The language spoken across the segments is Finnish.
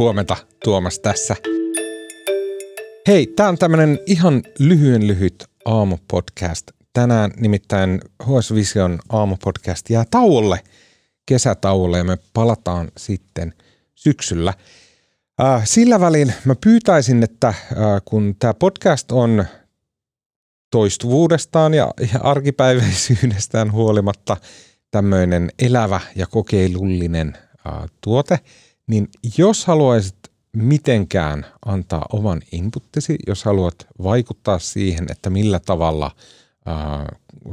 Huomenta, Tuomas tässä. Hei, tää on tämmönen ihan lyhyen lyhyt aamupodcast. Tänään nimittäin HS Vision aamupodcast jää tauolle, kesätauolle ja me palataan sitten syksyllä. Äh, sillä välin mä pyytäisin, että äh, kun tämä podcast on toistuvuudestaan ja, ja arkipäiväisyydestään huolimatta tämmöinen elävä ja kokeilullinen äh, tuote, niin jos haluaisit mitenkään antaa oman inputtisi, jos haluat vaikuttaa siihen, että millä tavalla äh,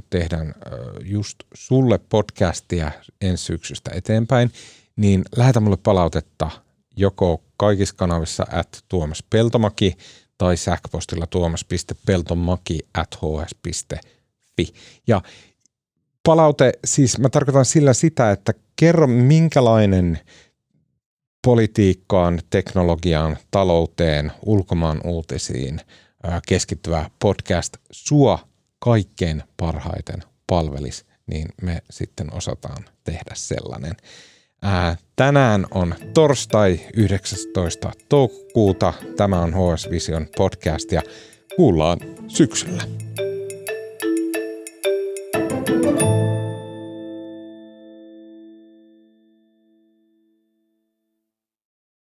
tehdään äh, just sulle podcastia ensi syksystä eteenpäin, niin lähetä mulle palautetta joko kaikissa kanavissa at Tuomas Peltomaki tai sähköpostilla tuomas.peltomaki at hs.fi. Ja palaute, siis mä tarkoitan sillä sitä, että kerro minkälainen politiikkaan, teknologiaan, talouteen, ulkomaan uutisiin keskittyvä podcast sua kaikkein parhaiten palvelis, niin me sitten osataan tehdä sellainen. Ää, tänään on torstai 19. toukokuuta. Tämä on HS Vision podcast ja kuullaan syksyllä.